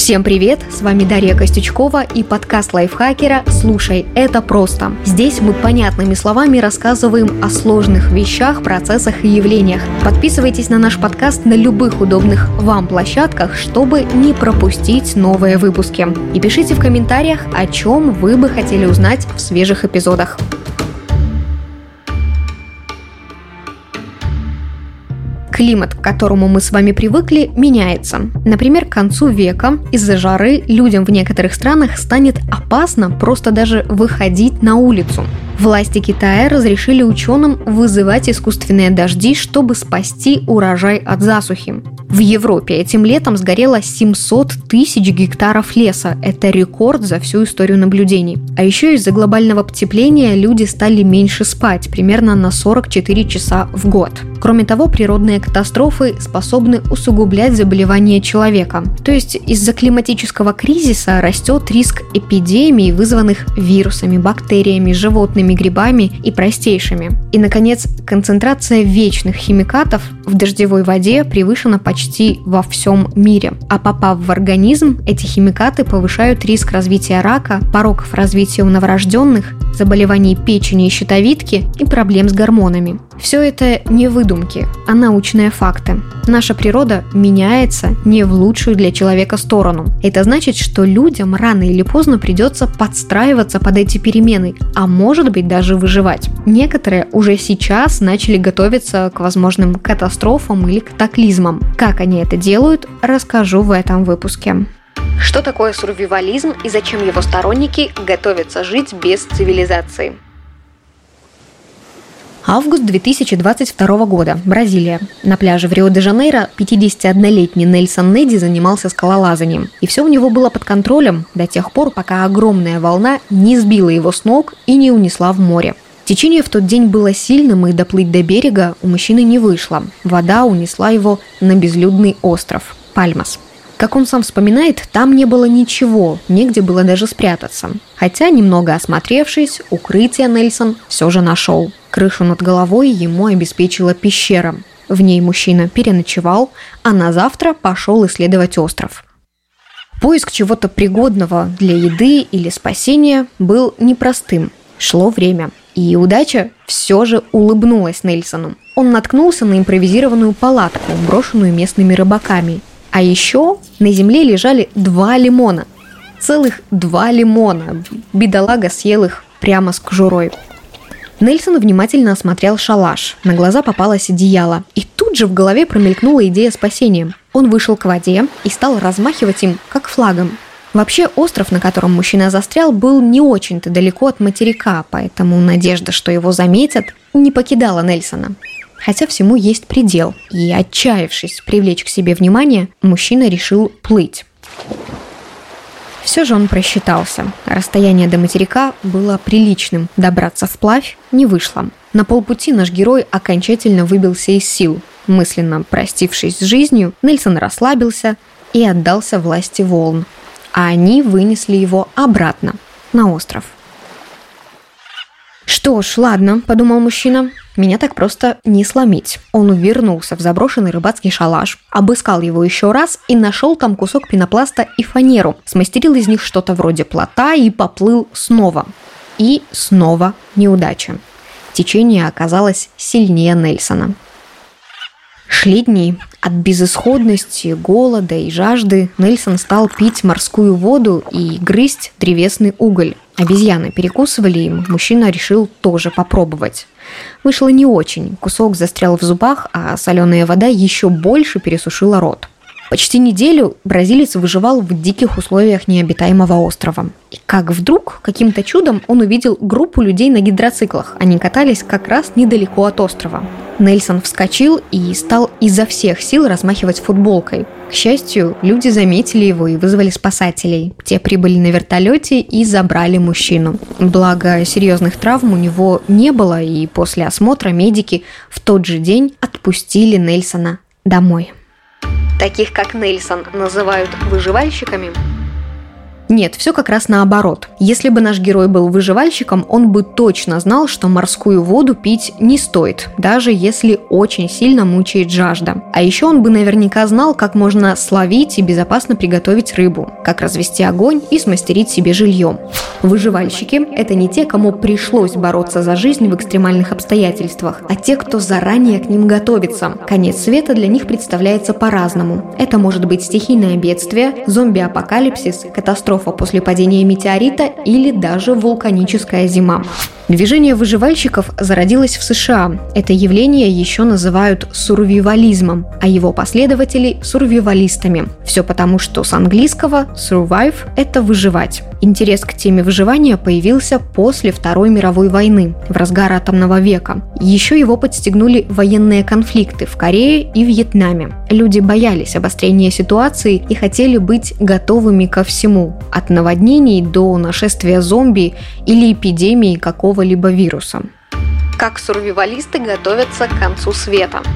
Всем привет! С вами Дарья Костючкова и подкаст лайфхакера «Слушай, это просто». Здесь мы понятными словами рассказываем о сложных вещах, процессах и явлениях. Подписывайтесь на наш подкаст на любых удобных вам площадках, чтобы не пропустить новые выпуски. И пишите в комментариях, о чем вы бы хотели узнать в свежих эпизодах. Климат, к которому мы с вами привыкли, меняется. Например, к концу века из-за жары людям в некоторых странах станет опасно просто даже выходить на улицу. Власти Китая разрешили ученым вызывать искусственные дожди, чтобы спасти урожай от засухи. В Европе этим летом сгорело 700 тысяч гектаров леса. Это рекорд за всю историю наблюдений. А еще из-за глобального потепления люди стали меньше спать, примерно на 44 часа в год. Кроме того, природные катастрофы способны усугублять заболевания человека. То есть из-за климатического кризиса растет риск эпидемий, вызванных вирусами, бактериями, животными, грибами и простейшими. И, наконец, концентрация вечных химикатов в дождевой воде превышена почти во всем мире. А попав в организм, эти химикаты повышают риск развития рака, пороков развития у новорожденных, заболеваний печени и щитовидки и проблем с гормонами. Все это не выдумки, а научные факты. Наша природа меняется не в лучшую для человека сторону. Это значит, что людям рано или поздно придется подстраиваться под эти перемены, а может быть даже выживать. Некоторые уже сейчас начали готовиться к возможным катастрофам или катаклизмам. Как они это делают, расскажу в этом выпуске. Что такое сурвивализм и зачем его сторонники готовятся жить без цивилизации? Август 2022 года. Бразилия. На пляже в Рио-де-Жанейро 51-летний Нельсон Неди занимался скалолазанием. И все у него было под контролем до тех пор, пока огромная волна не сбила его с ног и не унесла в море. Течение в тот день было сильным, и доплыть до берега у мужчины не вышло. Вода унесла его на безлюдный остров – Пальмас. Как он сам вспоминает, там не было ничего, негде было даже спрятаться. Хотя, немного осмотревшись, укрытие Нельсон все же нашел. Крышу над головой ему обеспечила пещера. В ней мужчина переночевал, а на завтра пошел исследовать остров. Поиск чего-то пригодного для еды или спасения был непростым. Шло время. И удача все же улыбнулась Нельсону. Он наткнулся на импровизированную палатку, брошенную местными рыбаками, а еще на земле лежали два лимона. Целых два лимона. Бедолага съел их прямо с кожурой. Нельсон внимательно осмотрел шалаш. На глаза попалось одеяло. И тут же в голове промелькнула идея спасения. Он вышел к воде и стал размахивать им, как флагом. Вообще, остров, на котором мужчина застрял, был не очень-то далеко от материка, поэтому надежда, что его заметят, не покидала Нельсона. Хотя всему есть предел, и отчаявшись привлечь к себе внимание, мужчина решил плыть. Все же он просчитался. Расстояние до материка было приличным. Добраться вплавь не вышло. На полпути наш герой окончательно выбился из сил. Мысленно простившись с жизнью, Нельсон расслабился и отдался власти волн. А они вынесли его обратно, на остров. «Что ж, ладно», – подумал мужчина. Меня так просто не сломить. Он вернулся в заброшенный рыбацкий шалаш, обыскал его еще раз и нашел там кусок пенопласта и фанеру, смастерил из них что-то вроде плота и поплыл снова. И снова неудача. Течение оказалось сильнее Нельсона. Шли дни. От безысходности, голода и жажды Нельсон стал пить морскую воду и грызть древесный уголь. Обезьяны перекусывали им, мужчина решил тоже попробовать. Вышло не очень, кусок застрял в зубах, а соленая вода еще больше пересушила рот. Почти неделю бразилец выживал в диких условиях необитаемого острова. И как вдруг, каким-то чудом, он увидел группу людей на гидроциклах. Они катались как раз недалеко от острова. Нельсон вскочил и стал изо всех сил размахивать футболкой. К счастью, люди заметили его и вызвали спасателей. Те прибыли на вертолете и забрали мужчину. Благо, серьезных травм у него не было, и после осмотра медики в тот же день отпустили Нельсона домой. Таких, как Нельсон, называют выживальщиками. Нет, все как раз наоборот. Если бы наш герой был выживальщиком, он бы точно знал, что морскую воду пить не стоит, даже если очень сильно мучает жажда. А еще он бы наверняка знал, как можно словить и безопасно приготовить рыбу, как развести огонь и смастерить себе жилье. Выживальщики – это не те, кому пришлось бороться за жизнь в экстремальных обстоятельствах, а те, кто заранее к ним готовится. Конец света для них представляется по-разному. Это может быть стихийное бедствие, зомби-апокалипсис, катастрофа после падения метеорита или даже вулканическая зима. Движение выживальщиков зародилось в США. Это явление еще называют сурвивализмом, а его последователи – сурвивалистами. Все потому, что с английского survive – это выживать. Интерес к теме выживания появился после Второй мировой войны, в разгар атомного века. Еще его подстегнули военные конфликты в Корее и Вьетнаме. Люди боялись обострения ситуации и хотели быть готовыми ко всему, от наводнений до нашествия зомби или эпидемии какого-либо вируса. Как сурвивалисты готовятся к концу света –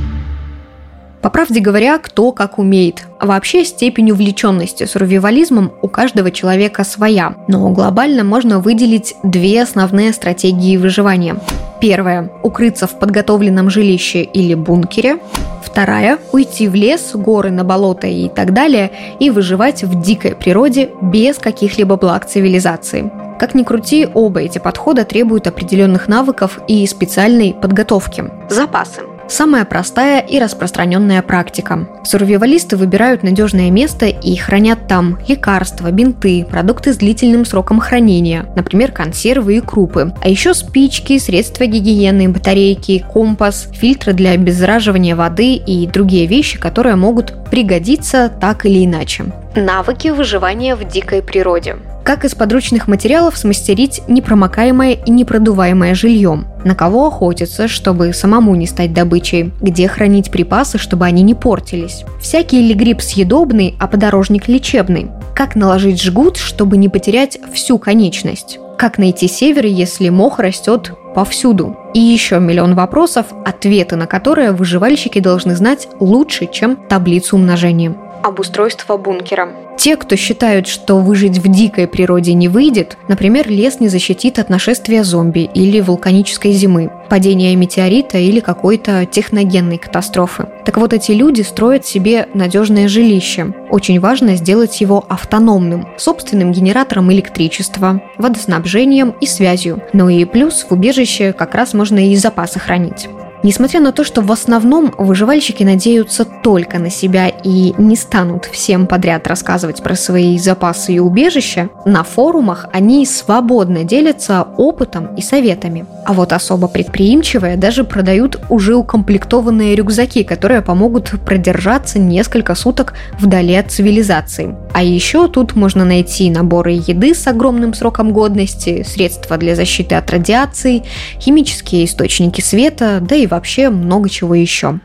по правде говоря, кто как умеет. Вообще степень увлеченности сурвивализмом у каждого человека своя, но глобально можно выделить две основные стратегии выживания. Первая – укрыться в подготовленном жилище или бункере. Вторая – уйти в лес, горы, на болото и так далее и выживать в дикой природе без каких-либо благ цивилизации. Как ни крути, оба эти подхода требуют определенных навыков и специальной подготовки. Запасы. Самая простая и распространенная практика. Сурвивалисты выбирают надежное место и хранят там лекарства, бинты, продукты с длительным сроком хранения, например, консервы и крупы, а еще спички, средства гигиены, батарейки, компас, фильтры для обеззараживания воды и другие вещи, которые могут пригодиться так или иначе. Навыки выживания в дикой природе как из подручных материалов смастерить непромокаемое и непродуваемое жилье, на кого охотиться, чтобы самому не стать добычей, где хранить припасы, чтобы они не портились. Всякий ли гриб съедобный, а подорожник лечебный? Как наложить жгут, чтобы не потерять всю конечность? Как найти север, если мох растет повсюду? И еще миллион вопросов, ответы на которые выживальщики должны знать лучше, чем таблицу умножения. Обустройство бункера. Те, кто считают, что выжить в дикой природе не выйдет, например, лес не защитит от нашествия зомби или вулканической зимы, падения метеорита или какой-то техногенной катастрофы. Так вот, эти люди строят себе надежное жилище. Очень важно сделать его автономным, собственным генератором электричества, водоснабжением и связью. Ну и плюс в убежище как раз можно и запасы хранить. Несмотря на то, что в основном выживальщики надеются только на себя и не станут всем подряд рассказывать про свои запасы и убежища, на форумах они свободно делятся опытом и советами. А вот особо предприимчивые даже продают уже укомплектованные рюкзаки, которые помогут продержаться несколько суток вдали от цивилизации. А еще тут можно найти наборы еды с огромным сроком годности, средства для защиты от радиации, химические источники света, да и вообще много чего еще.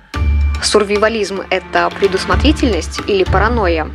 Сурвивализм – это предусмотрительность или паранойя?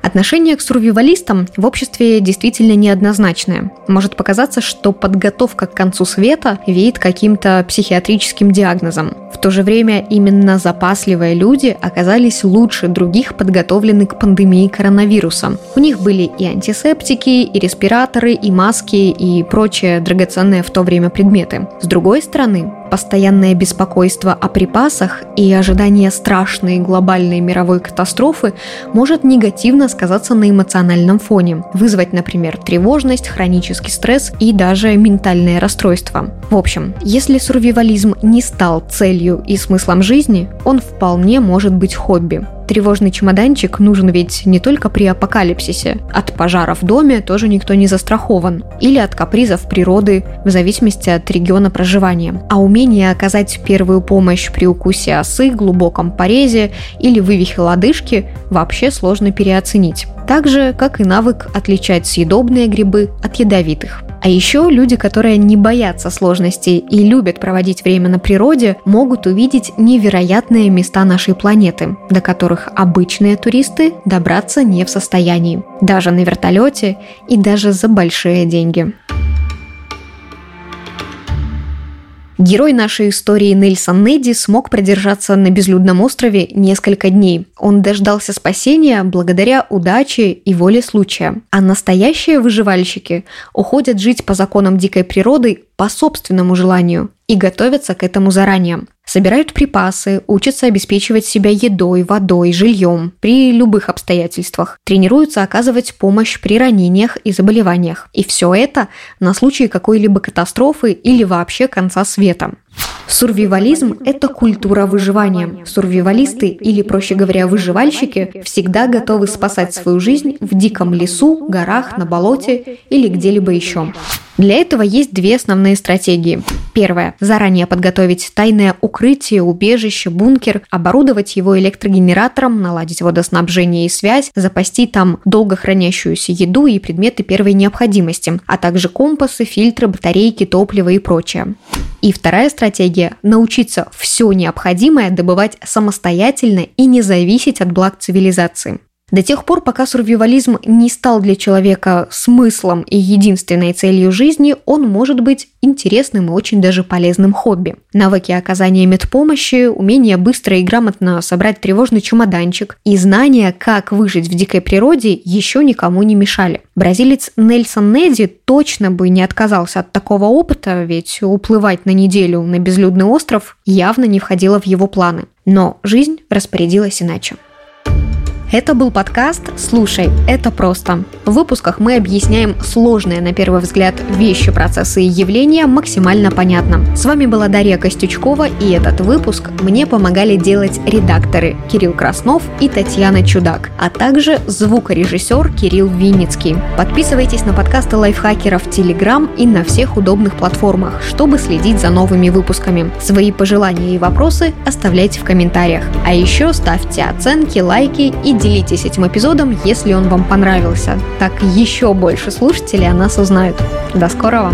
Отношение к сурвивалистам в обществе действительно неоднозначное. Может показаться, что подготовка к концу света веет каким-то психиатрическим диагнозом. В то же время именно запасливые люди оказались лучше других подготовлены к пандемии коронавируса. У них были и антисептики, и респираторы, и маски, и прочие драгоценные в то время предметы. С другой стороны, Постоянное беспокойство о припасах и ожидание страшной глобальной мировой катастрофы может негативно сказаться на эмоциональном фоне, вызвать, например, тревожность, хронический стресс и даже ментальное расстройство. В общем, если сурвивализм не стал целью и смыслом жизни, он вполне может быть хобби. Тревожный чемоданчик нужен ведь не только при апокалипсисе. От пожара в доме тоже никто не застрахован. Или от капризов природы, в зависимости от региона проживания. А умение оказать первую помощь при укусе осы, глубоком порезе или вывихе лодыжки вообще сложно переоценить. Так же, как и навык отличать съедобные грибы от ядовитых. А еще люди, которые не боятся сложностей и любят проводить время на природе, могут увидеть невероятные места нашей планеты, до которых обычные туристы добраться не в состоянии. Даже на вертолете и даже за большие деньги. Герой нашей истории Нельсон Неди смог продержаться на безлюдном острове несколько дней. Он дождался спасения благодаря удаче и воле случая. А настоящие выживальщики уходят жить по законам дикой природы по собственному желанию и готовятся к этому заранее. Собирают припасы, учатся обеспечивать себя едой, водой, жильем при любых обстоятельствах. Тренируются оказывать помощь при ранениях и заболеваниях. И все это на случай какой-либо катастрофы или вообще конца света. Сурвивализм – это культура выживания. Сурвивалисты, или, проще говоря, выживальщики, всегда готовы спасать свою жизнь в диком лесу, горах, на болоте или где-либо еще. Для этого есть две основные стратегии. Первое. Заранее подготовить тайное укрытие, убежище, бункер, оборудовать его электрогенератором, наладить водоснабжение и связь, запасти там долго хранящуюся еду и предметы первой необходимости, а также компасы, фильтры, батарейки, топливо и прочее. И вторая стратегия – научиться все необходимое добывать самостоятельно и не зависеть от благ цивилизации. До тех пор, пока сурвивализм не стал для человека смыслом и единственной целью жизни, он может быть интересным и очень даже полезным хобби. Навыки оказания медпомощи, умение быстро и грамотно собрать тревожный чемоданчик и знания, как выжить в дикой природе, еще никому не мешали. Бразилец Нельсон Неди точно бы не отказался от такого опыта, ведь уплывать на неделю на безлюдный остров явно не входило в его планы. Но жизнь распорядилась иначе. Это был подкаст «Слушай, это просто». В выпусках мы объясняем сложные, на первый взгляд, вещи, процессы и явления максимально понятно. С вами была Дарья Костючкова, и этот выпуск мне помогали делать редакторы Кирилл Краснов и Татьяна Чудак, а также звукорежиссер Кирилл Винницкий. Подписывайтесь на подкасты лайфхакеров в Телеграм и на всех удобных платформах, чтобы следить за новыми выпусками. Свои пожелания и вопросы оставляйте в комментариях. А еще ставьте оценки, лайки и делитесь этим эпизодом, если он вам понравился. Так еще больше слушателей о нас узнают. До скорого!